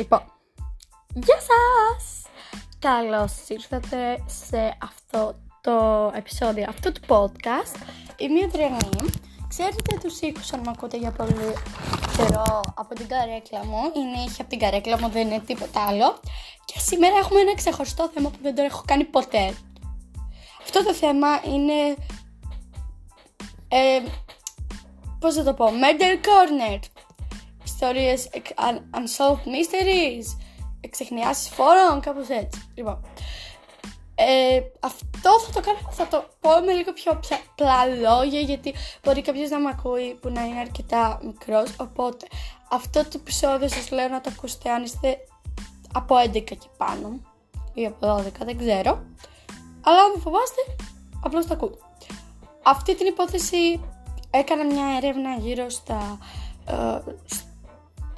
Λοιπόν, γεια σας! Καλώς ήρθατε σε αυτό το επεισόδιο αυτού του podcast. Είμαι η Αδριανή. Ξέρετε τους ήχους αν με ακούτε για πολύ καιρό από την καρέκλα μου. Είναι ήχη από την καρέκλα μου, δεν είναι τίποτα άλλο. Και σήμερα έχουμε ένα ξεχωριστό θέμα που δεν το έχω κάνει ποτέ. Αυτό το θέμα είναι... Ε, πώς θα το πω, Mental Corner ιστορίες unsolved mysteries, εξεχνιάσεις φόρων, κάπως έτσι. Λοιπόν, ε, αυτό θα το κάνω, θα το πω με λίγο πιο απλά λόγια γιατί μπορεί κάποιος να με ακούει που να είναι αρκετά μικρός οπότε αυτό το επεισόδιο σας λέω να το ακούσετε αν είστε από 11 και πάνω ή από 12 δεν ξέρω. Αλλά αν φοβάστε απλώς το ακούτε. Αυτή την υπόθεση έκανα μια έρευνα γύρω στα, ε,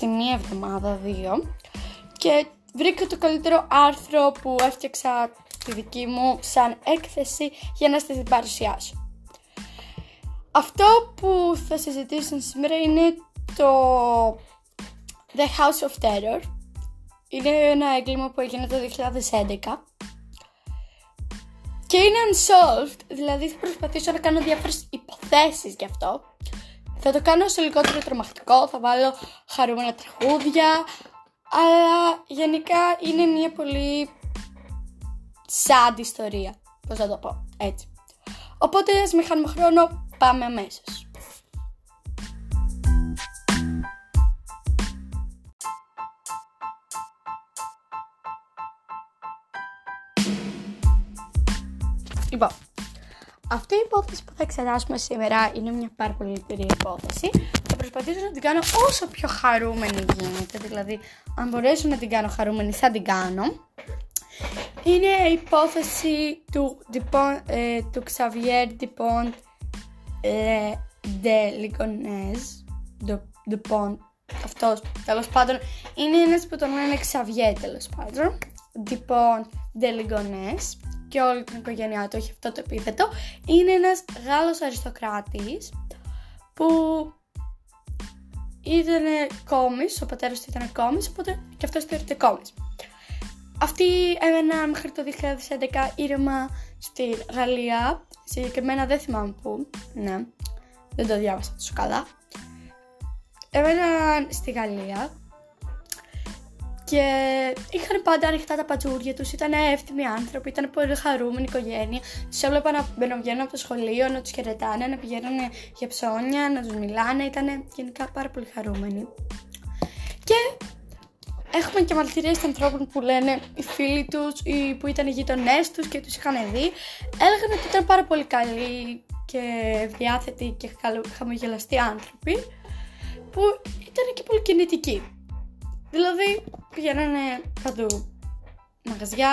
τη μία εβδομάδα, δύο και βρήκα το καλύτερο άρθρο που έφτιαξα τη δική μου σαν έκθεση για να σας την παρουσιάσω. Αυτό που θα συζητήσω σήμερα είναι το The House of Terror. Είναι ένα έγκλημα που έγινε το 2011 και είναι unsolved, δηλαδή θα προσπαθήσω να κάνω διάφορες υποθέσεις γι' αυτό θα το κάνω σε λιγότερο τρομακτικό, θα βάλω χαρούμενα τραγούδια, αλλά γενικά είναι μια πολύ sad ιστορία, πώς θα το πω, έτσι. Οπότε ας μην χάνουμε χρόνο, πάμε αμέσως. Λοιπόν, αυτή η υπόθεση που θα εξετάσουμε σήμερα είναι μια πάρα πολύ λυπηρή υπόθεση. Θα προσπαθήσω να την κάνω όσο πιο χαρούμενη γίνεται. Δηλαδή, αν μπορέσω να την κάνω χαρούμενη, θα την κάνω. Είναι η υπόθεση του, Dupont, ε, του Xavier Dupont ε, de Ligonnès. Dupont, αυτός, τέλος πάντων, είναι ένας που τον λένε Xavier, τέλος πάντων. Dupont de Ligonnès και όλη την οικογένειά του έχει αυτό το επίθετο, είναι ένας Γάλλος αριστοκράτης που ήταν κόμις, ο πατέρας του ήταν κόμις, οπότε και αυτός θεωρείται κόμις. Αυτοί έμεναν μέχρι το 2011 ήρεμα στη Γαλλία, συγκεκριμένα δεν θυμάμαι πού, ναι, δεν το διάβασα τόσο καλά. Έμεναν στη Γαλλία και είχαν πάντα ανοιχτά τα πατζούρια τους, ήταν εύθυμοι άνθρωποι, ήταν πολύ χαρούμενη οικογένεια. Τους έβλεπα να βγαίνουν από το σχολείο, να τους χαιρετάνε, να πηγαίνουν για ψώνια, να τους μιλάνε. Ήταν γενικά πάρα πολύ χαρούμενοι. Και έχουμε και μαρτυρίες ανθρώπων που λένε οι φίλοι τους ή που ήταν οι γείτονέ τους και τους είχαν δει. Έλεγαν ότι ήταν πάρα πολύ καλοί και διάθετοι και χαμογελαστοί άνθρωποι που ήταν και πολύ κινητικοί. Δηλαδή πηγαίνανε παντού. Μαγαζιά,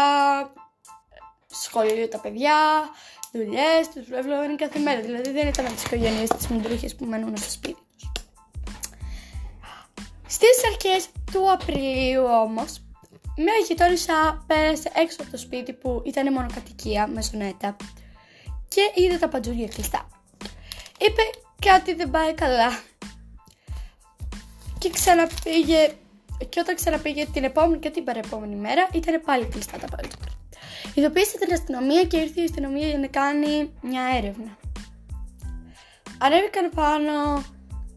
σχολείο τα παιδιά, δουλειές, τους βλέπανε κάθε μέρα. Δηλαδή δεν ήταν από τις οικογένειες της Μιντρούχε που μένουν στο σπίτι τους. Στις αρχές του Απριλίου όμως, μια γειτόνισσα πέρασε έξω από το σπίτι που ήταν μονοκατοικία με σονέτα και είδε τα παντζούρια κλειστά. Είπε κάτι δεν πάει καλά και ξαναπήγε και όταν ξαναπήγε την επόμενη και την παρεπόμενη μέρα ήταν πάλι κλειστά τα παντζούρια. Ειδοποίησε την αστυνομία και ήρθε η αστυνομία για να κάνει μια έρευνα. Ανέβηκαν πάνω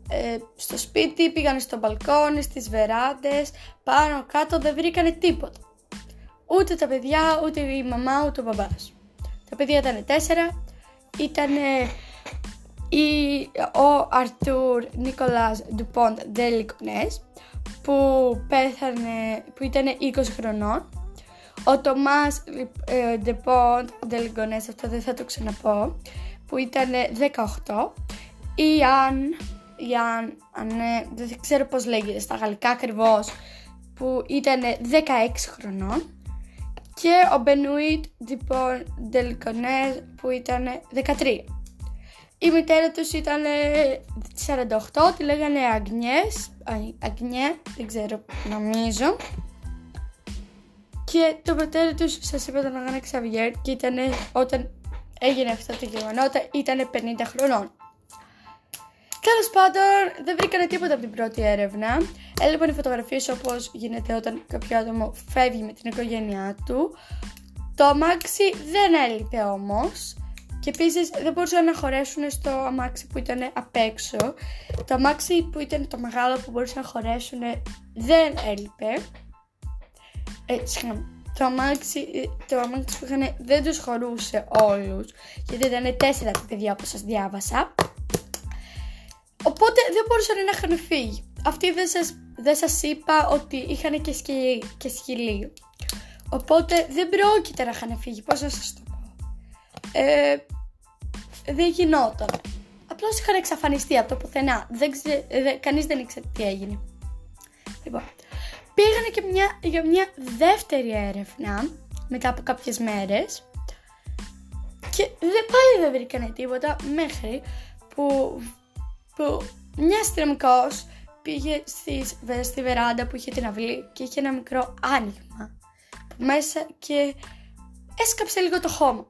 ε, στο σπίτι, πήγαν στο μπαλκόνι, στις βεράντες, πάνω κάτω δεν βρήκανε τίποτα. Ούτε τα παιδιά, ούτε η μαμά, ούτε ο μπαμπάς. Τα παιδιά ήταν τέσσερα, ήταν ο Αρτούρ Νίκολας Ντουπόντ Δελικονές, που πέθανε, που ήταν 20 χρονών. Ο Τομάς ε, Ντεπόντ Ντελγκονές, αυτό δεν θα το ξαναπώ, που ήταν 18. Η Αν, η Αν, ναι, δεν ξέρω πώς λέγεται στα γαλλικά ακριβώς, που ήταν 16 χρονών. Και ο Μπενουίτ Ντεπόντ Ντελγκονές, που ήταν 13. Η μητέρα τους ήταν 48, τη λέγανε Αγνιές, Αγνιέ, δεν ξέρω, νομίζω. Και το πατέρα τους, σας είπα τον λέγανε Ξαβιέρ και ήταν όταν έγινε αυτό το γεγονότα ήταν 50 χρονών. Τέλος πάντων, δεν βρήκανε τίποτα από την πρώτη έρευνα. Έλειπαν οι φωτογραφίες όπως γίνεται όταν κάποιο άτομο φεύγει με την οικογένειά του. Το αμάξι δεν έλειπε όμως. Και επίσης δεν μπορούσαν να χωρέσουν στο αμάξι που ήταν απ' έξω. Το αμάξι που ήταν το μεγάλο που μπορούσαν να χωρέσουν δεν έλειπε. Ε, το αμάξι, το αμάξι που είχαν δεν τους χωρούσε όλους γιατί ήταν τέσσερα τα παιδιά όπως σας διάβασα. Οπότε δεν μπορούσαν να είχαν φύγει. Αυτοί δεν σας, δεν σας είπα ότι είχαν και, σκυλί, και σκυλί οπότε δεν πρόκειται να είχαν φύγει. Πώς να σας το πω; Ε, δεν γινόταν. Απλώς είχαν εξαφανιστεί από το πουθενά. Δεν ξε, δεν, κανείς δεν ήξερε τι έγινε. Λοιπόν πήγανε και μια, για μια δεύτερη έρευνα μετά από κάποιες μέρες και δεν, πάλι δεν βρήκανε τίποτα μέχρι που, που μια αστυνομικός πήγε στις, στη βεράντα που είχε την αυλή και είχε ένα μικρό άνοιγμα μέσα και έσκαψε λίγο το χώμα.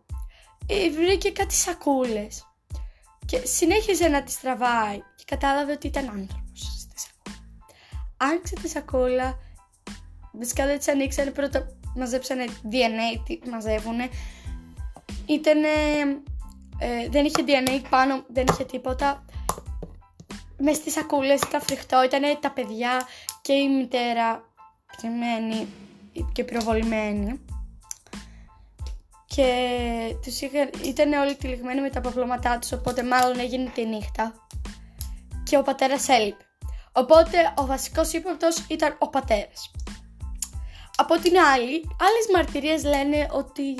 Ε, βρήκε κάτι σακούλες και συνέχιζε να τη τραβάει και κατάλαβε ότι ήταν άνθρωπος στη σακούλα. Άνοιξε τη σακούλα Βασικά δεν τι ανοίξανε πρώτα, μαζέψανε DNA, τι μαζεύουνε. Ήτανε, ε, δεν είχε DNA πάνω, δεν είχε τίποτα. Μες στις σακούλες ήταν φρικτό, ήταν τα παιδιά και η μητέρα πνιγμένη και προβολημένη. Και τους είχαν, ήταν όλοι τυλιγμένοι με τα παπλώματά τους, οπότε μάλλον έγινε τη νύχτα. Και ο πατέρας έλειπε. Οπότε ο βασικός ύποπτος ήταν ο πατέρας. Από την άλλη, άλλες μαρτυρίες λένε ότι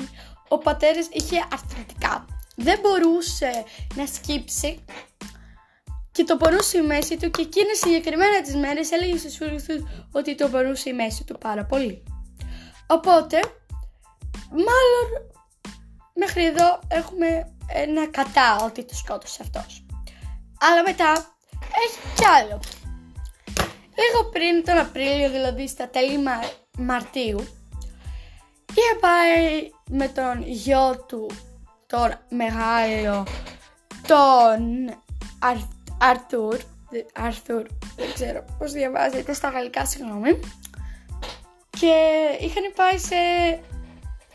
ο πατέρας είχε αρθρωτικά. Δεν μπορούσε να σκύψει και το πονούσε η μέση του και εκείνες συγκεκριμένα τις μέρες έλεγε στους φίλους του ότι το πονούσε η μέση του πάρα πολύ. Οπότε, μάλλον μέχρι εδώ έχουμε ένα κατά ότι το σκότωσε αυτός. Αλλά μετά έχει κι άλλο. Λίγο πριν τον Απρίλιο, δηλαδή στα τέλη Μαρτίου είχε πάει με τον γιο του τον μεγάλο τον Αρ, Αρθούρ Αρθούρ δεν ξέρω πως διαβάζεται στα γαλλικά συγγνώμη και είχαν πάει σε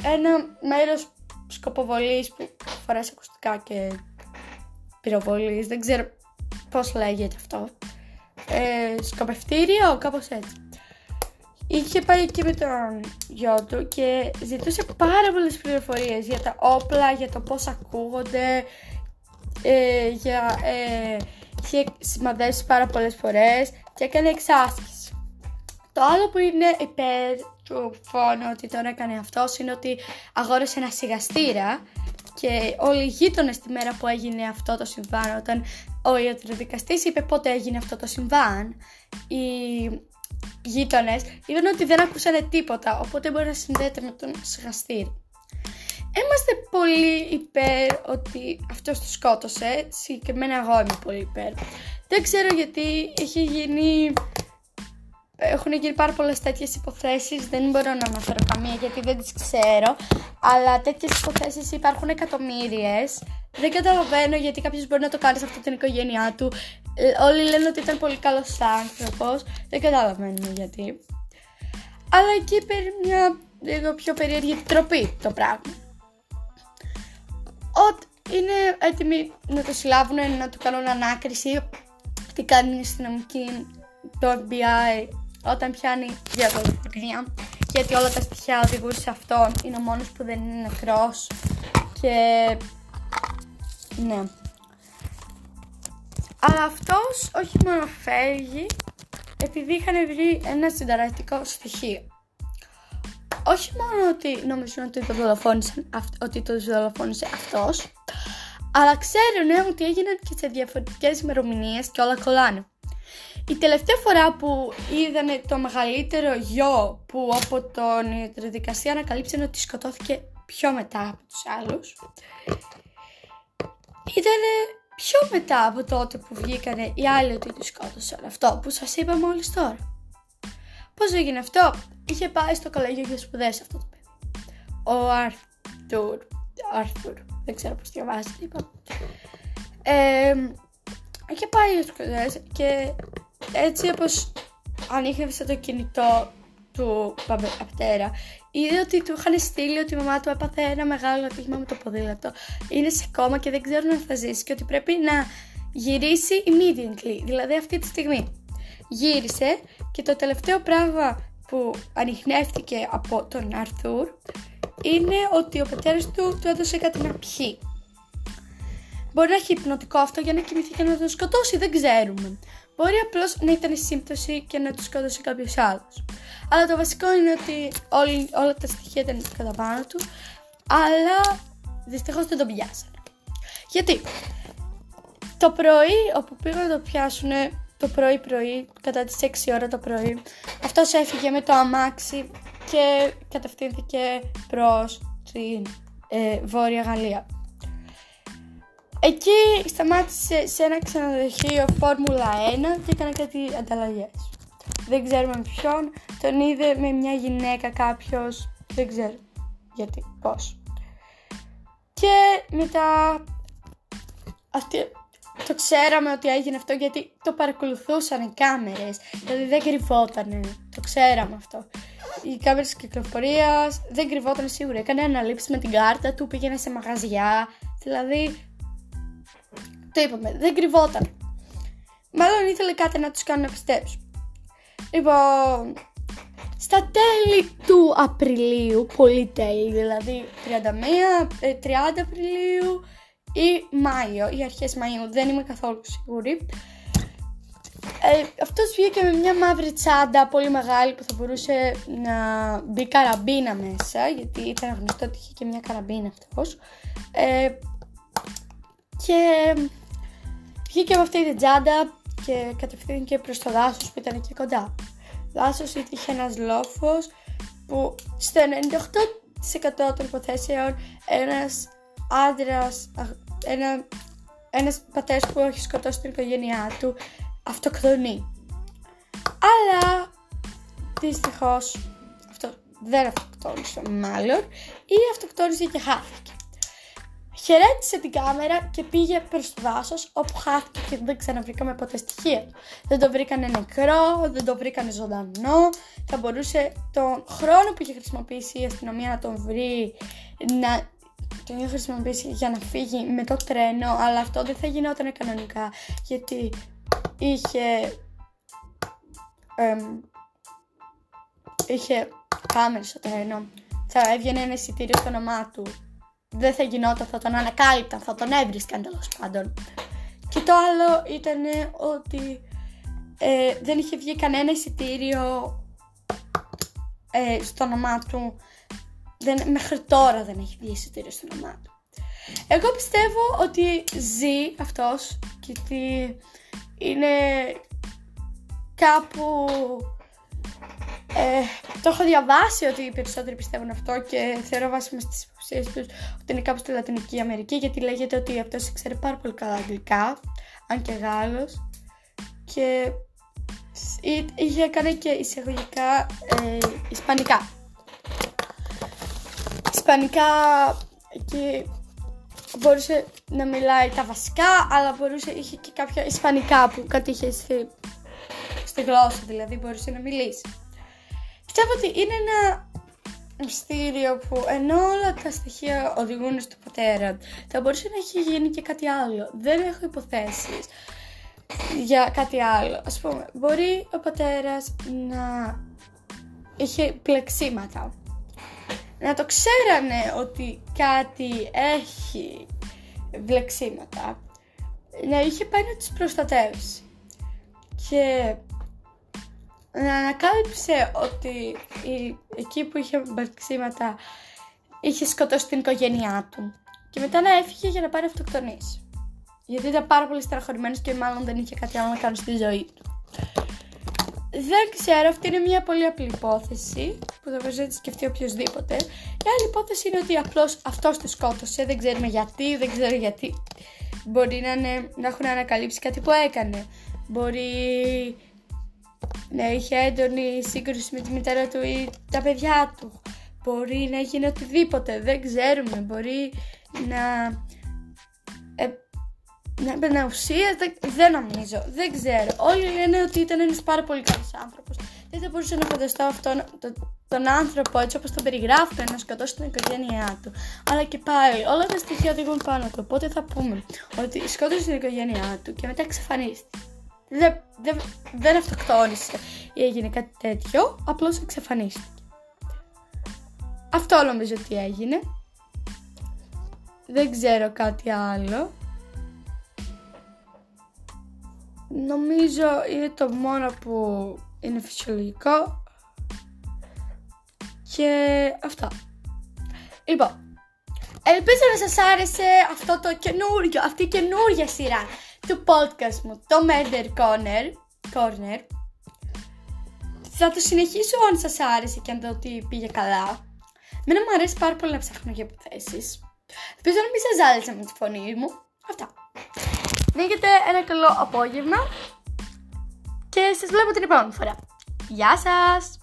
ένα μέρος σκοποβολής που φοράς ακουστικά και πυροβολής δεν ξέρω πως λέγεται αυτό ε, σκοπευτήριο κάπως έτσι είχε πάει εκεί με τον γιο του και ζητούσε πάρα πολλές πληροφορίες για τα όπλα, για το πώς ακούγονται, ε, για, ε, είχε σημαδέψει πάρα πολλές φορές και έκανε εξάσκηση. Το άλλο που είναι υπέρ του φόνου ότι τώρα έκανε αυτός είναι ότι αγόρασε ένα σιγαστήρα και όλοι οι γείτονες τη μέρα που έγινε αυτό το συμβάν, όταν ο ιατροδικαστής είπε πότε έγινε αυτό το συμβάν, οι γείτονες είπαν ότι δεν ακούσανε τίποτα, οπότε μπορεί να συνδέεται με τον συγχαστήρι. Είμαστε πολύ υπέρ ότι αυτός το σκότωσε, συγκεκριμένα εγώ είμαι πολύ υπέρ. Δεν ξέρω γιατί έχει γίνει έχουν γίνει πάρα πολλές τέτοιες υποθέσεις. Δεν μπορώ να αναφέρω καμία γιατί δεν τις ξέρω. Αλλά τέτοιες υποθέσεις υπάρχουν εκατομμύριες. Δεν καταλαβαίνω γιατί κάποιος μπορεί να το κάνει σε αυτή την οικογένειά του. Ε, όλοι λένε ότι ήταν πολύ καλός άνθρωπος. Δεν καταλαβαίνω γιατί. Αλλά εκεί παίρνει μια λίγο πιο περίεργη τροπή το πράγμα. Ότι είναι έτοιμοι να το συλλάβουν, να του κάνουν ανάκριση. Τι κάνει η αστυνομική, το FBI, όταν πιάνει για δολοφονία. Γιατί όλα τα στοιχεία οδηγούν σε αυτόν. Είναι ο μόνος που δεν είναι νεκρός. Και... Ναι. Αλλά αυτός όχι μόνο φεύγει, επειδή είχαν βρει ένα συνταρακτικό στοιχείο. Όχι μόνο ότι νομίζουν ότι το δολοφόνησαν, ότι το δολοφόνησε αυτός, αλλά ξέρουν ότι έγιναν και σε διαφορετικές ημερομηνίες και όλα κολλάνε. Η τελευταία φορά που είδανε το μεγαλύτερο γιο που από τον δικασία ανακαλύψαν ότι σκοτώθηκε πιο μετά από τους άλλους ήταν πιο μετά από τότε που βγήκανε οι άλλοι ότι τους σκότωσαν αυτό που σας είπα μόλις τώρα. Πώς έγινε αυτό, είχε πάει στο κολέγιο για σπουδές αυτό το παιδί. Ο Άρθουρ, Άρθουρ, δεν ξέρω πώς διαβάζεται, είπα. Ε, είχε πάει στις σπουδές και έτσι όπως ανείχνευσε το κινητό του πατέρα, είδε ότι του είχαν στείλει ότι η μαμά του έπαθε ένα μεγάλο ατύχημα με το ποδήλατο. Είναι σε κόμμα και δεν ξέρουν αν θα ζήσει και ότι πρέπει να γυρίσει immediately, δηλαδή αυτή τη στιγμή. Γύρισε και το τελευταίο πράγμα που ανοιχνεύτηκε από τον Αρθούρ είναι ότι ο πατέρας του του έδωσε κάτι να πιει. Μπορεί να έχει υπνοτικό αυτό για να κοιμηθεί και να τον σκοτώσει, δεν ξέρουμε. Μπορεί απλώς να ήταν η σύμπτωση και να τους σκότωσε κάποιος άλλος. Αλλά το βασικό είναι ότι όλοι, όλα τα στοιχεία ήταν κατά πάνω του, αλλά δυστυχώς δεν τον πιάσανε. Γιατί; Το πρωί, όπου πήγαν να το πιάσουν το πρωί-πρωί, κατά τις 6 ώρα το πρωί, αυτός έφυγε με το αμάξι και κατευθύνθηκε προς την ε, Βόρεια Γαλλία. Εκεί σταμάτησε σε ένα ξενοδοχείο Φόρμουλα 1 και έκανε κάτι ανταλλαγές. Δεν ξέρουμε με ποιον, τον είδε με μια γυναίκα κάποιος, δεν ξέρω γιατί, πώς. Και μετά αυτή, το ξέραμε ότι έγινε αυτό γιατί το παρακολουθούσαν οι κάμερες, δηλαδή δεν κρυβότανε, το ξέραμε αυτό. Οι κάμερες κυκλοφορίας δεν κρυβόταν σίγουρα, έκανε αναλήψεις με την κάρτα του, πήγαινε σε μαγαζιά, δηλαδή το είπαμε, δεν κρυβόταν. Μάλλον ήθελε κάτι να τους κάνουν να πιστέψουν. Λοιπόν, στα τέλη του Απριλίου, πολύ τέλη, δηλαδή 31, 30 ε, Απριλίου ή Μάιο ή αρχές Μαΐου, δεν είμαι καθόλου σίγουρη. Ε, αυτός βγήκε με μια μαύρη τσάντα πολύ μεγάλη που θα μπορούσε να μπει καραμπίνα μέσα, γιατί ήταν γνωστό ότι είχε και μια καραμπίνα αυτός. Ε, και βγήκε από αυτή την τσάντα και κατευθύνθηκε προς το δάσος που ήταν εκεί κοντά. Δάσος είχε ένας λόφος που στο 98% των υποθέσεων ένας άντρας, ένα, ένας πατέρας που έχει σκοτώσει την οικογένειά του αυτοκτονεί. Αλλά δυστυχώς αυτό δεν αυτοκτόνησε μάλλον ή αυτοκτόνησε και χάθηκε. Χαιρέτησε την κάμερα και πήγε προς το δάσος όπου χάθηκε και δεν ξαναβρήκαμε ποτέ στοιχεία Δεν το βρήκανε νεκρό, δεν το βρήκανε ζωντανό. Θα μπορούσε τον χρόνο που είχε χρησιμοποιήσει η αστυνομία να τον βρει να τον είχε χρησιμοποιήσει για να φύγει με το τρένο, αλλά αυτό δεν θα γινόταν κανονικά γιατί είχε. Εμ, είχε κάμερες στο τρένο. Θα έβγαινε ένα εισιτήριο στο όνομά του δεν θα γινόταν, θα τον ανακάλυπταν, θα τον έβρισκαν τέλος πάντων. Και το άλλο ήταν ότι ε, δεν είχε βγει κανένα εισιτήριο ε, στο όνομά του. Δεν, μέχρι τώρα δεν έχει βγει εισιτήριο στο όνομά του. Εγώ πιστεύω ότι ζει αυτός και ότι είναι κάπου ε, το έχω διαβάσει ότι οι περισσότεροι πιστεύουν αυτό και θεωρώ βάσιμα στι υποψίες τους ότι είναι κάπου στη Λατινική Αμερική γιατί λέγεται ότι αυτός ξέρει πάρα πολύ καλά αγγλικά, αν και Γάλλος. Και είχε κάνει και εισαγωγικά ε, ισπανικά. Ισπανικά και μπορούσε να μιλάει τα βασικά, αλλά μπορούσε, είχε και κάποια ισπανικά που κάτι είχε στη, στη γλώσσα, δηλαδή μπορούσε να μιλήσει. Πιστεύω ότι είναι ένα μυστήριο που ενώ όλα τα στοιχεία οδηγούν στο πατέρα, θα μπορούσε να έχει γίνει και κάτι άλλο. Δεν έχω υποθέσεις για κάτι άλλο. Ας πούμε, μπορεί ο πατέρας να είχε πλεξίματα. Να το ξέρανε ότι κάτι έχει βλεξίματα. Να είχε πάει να τις προστατεύσει. Και ανακάλυψε ότι η, εκεί που είχε μπαρξίματα είχε σκοτώσει την οικογένειά του και μετά να έφυγε για να πάρει αυτοκτονήσει. Γιατί ήταν πάρα πολύ στεναχωρημένος και μάλλον δεν είχε κάτι άλλο να κάνει στη ζωή του. Δεν ξέρω, αυτή είναι μια πολύ απλή υπόθεση που θα μπορούσε να τη σκεφτεί οποιοδήποτε. Η άλλη υπόθεση είναι ότι απλώς αυτός τη σκότωσε, δεν ξέρουμε γιατί, δεν ξέρω γιατί. Μπορεί να, είναι, να έχουν ανακαλύψει κάτι που έκανε. Μπορεί να είχε έντονη σύγκρουση με τη μητέρα του ή τα παιδιά του. Μπορεί να γίνει οτιδήποτε, δεν ξέρουμε. Μπορεί να... Ε, Ναι, με ουσία δεν, δεν νομίζω, δεν ξέρω. Όλοι λένε ότι ήταν ένας πάρα πολύ καλός άνθρωπος. Δεν θα μπορούσα να φανταστώ αυτόν τον, τον άνθρωπο έτσι όπως τον περιγράφουν να σκοτώσει την οικογένειά του. Αλλά και πάλι όλα τα στοιχεία οδηγούν πάνω του. Οπότε θα πούμε ότι σκότωσε την οικογένειά του και μετά εξαφανίστηκε. Δεν, δεν, δεν αυτοκτόνησε ή έγινε κάτι τέτοιο, απλώς εξαφανίστηκε. Αυτό νομίζω ότι έγινε. Δεν ξέρω κάτι άλλο. Νομίζω είναι το μόνο που είναι φυσιολογικό. Και αυτά. Λοιπόν, ελπίζω να σας άρεσε αυτό το καινούριο, αυτή η καινούρια σειρά του podcast μου, το Murder Corner. Corner. Θα το συνεχίσω αν σας άρεσε και αν το ότι πήγε καλά. Μένα μου αρέσει πάρα πολύ να ψάχνω για υποθέσεις. Ελπίζω να μην σας ζάλισα με τη φωνή μου. Αυτά. Να έχετε ένα καλό απόγευμα και σας βλέπω την επόμενη φορά. Γεια σας!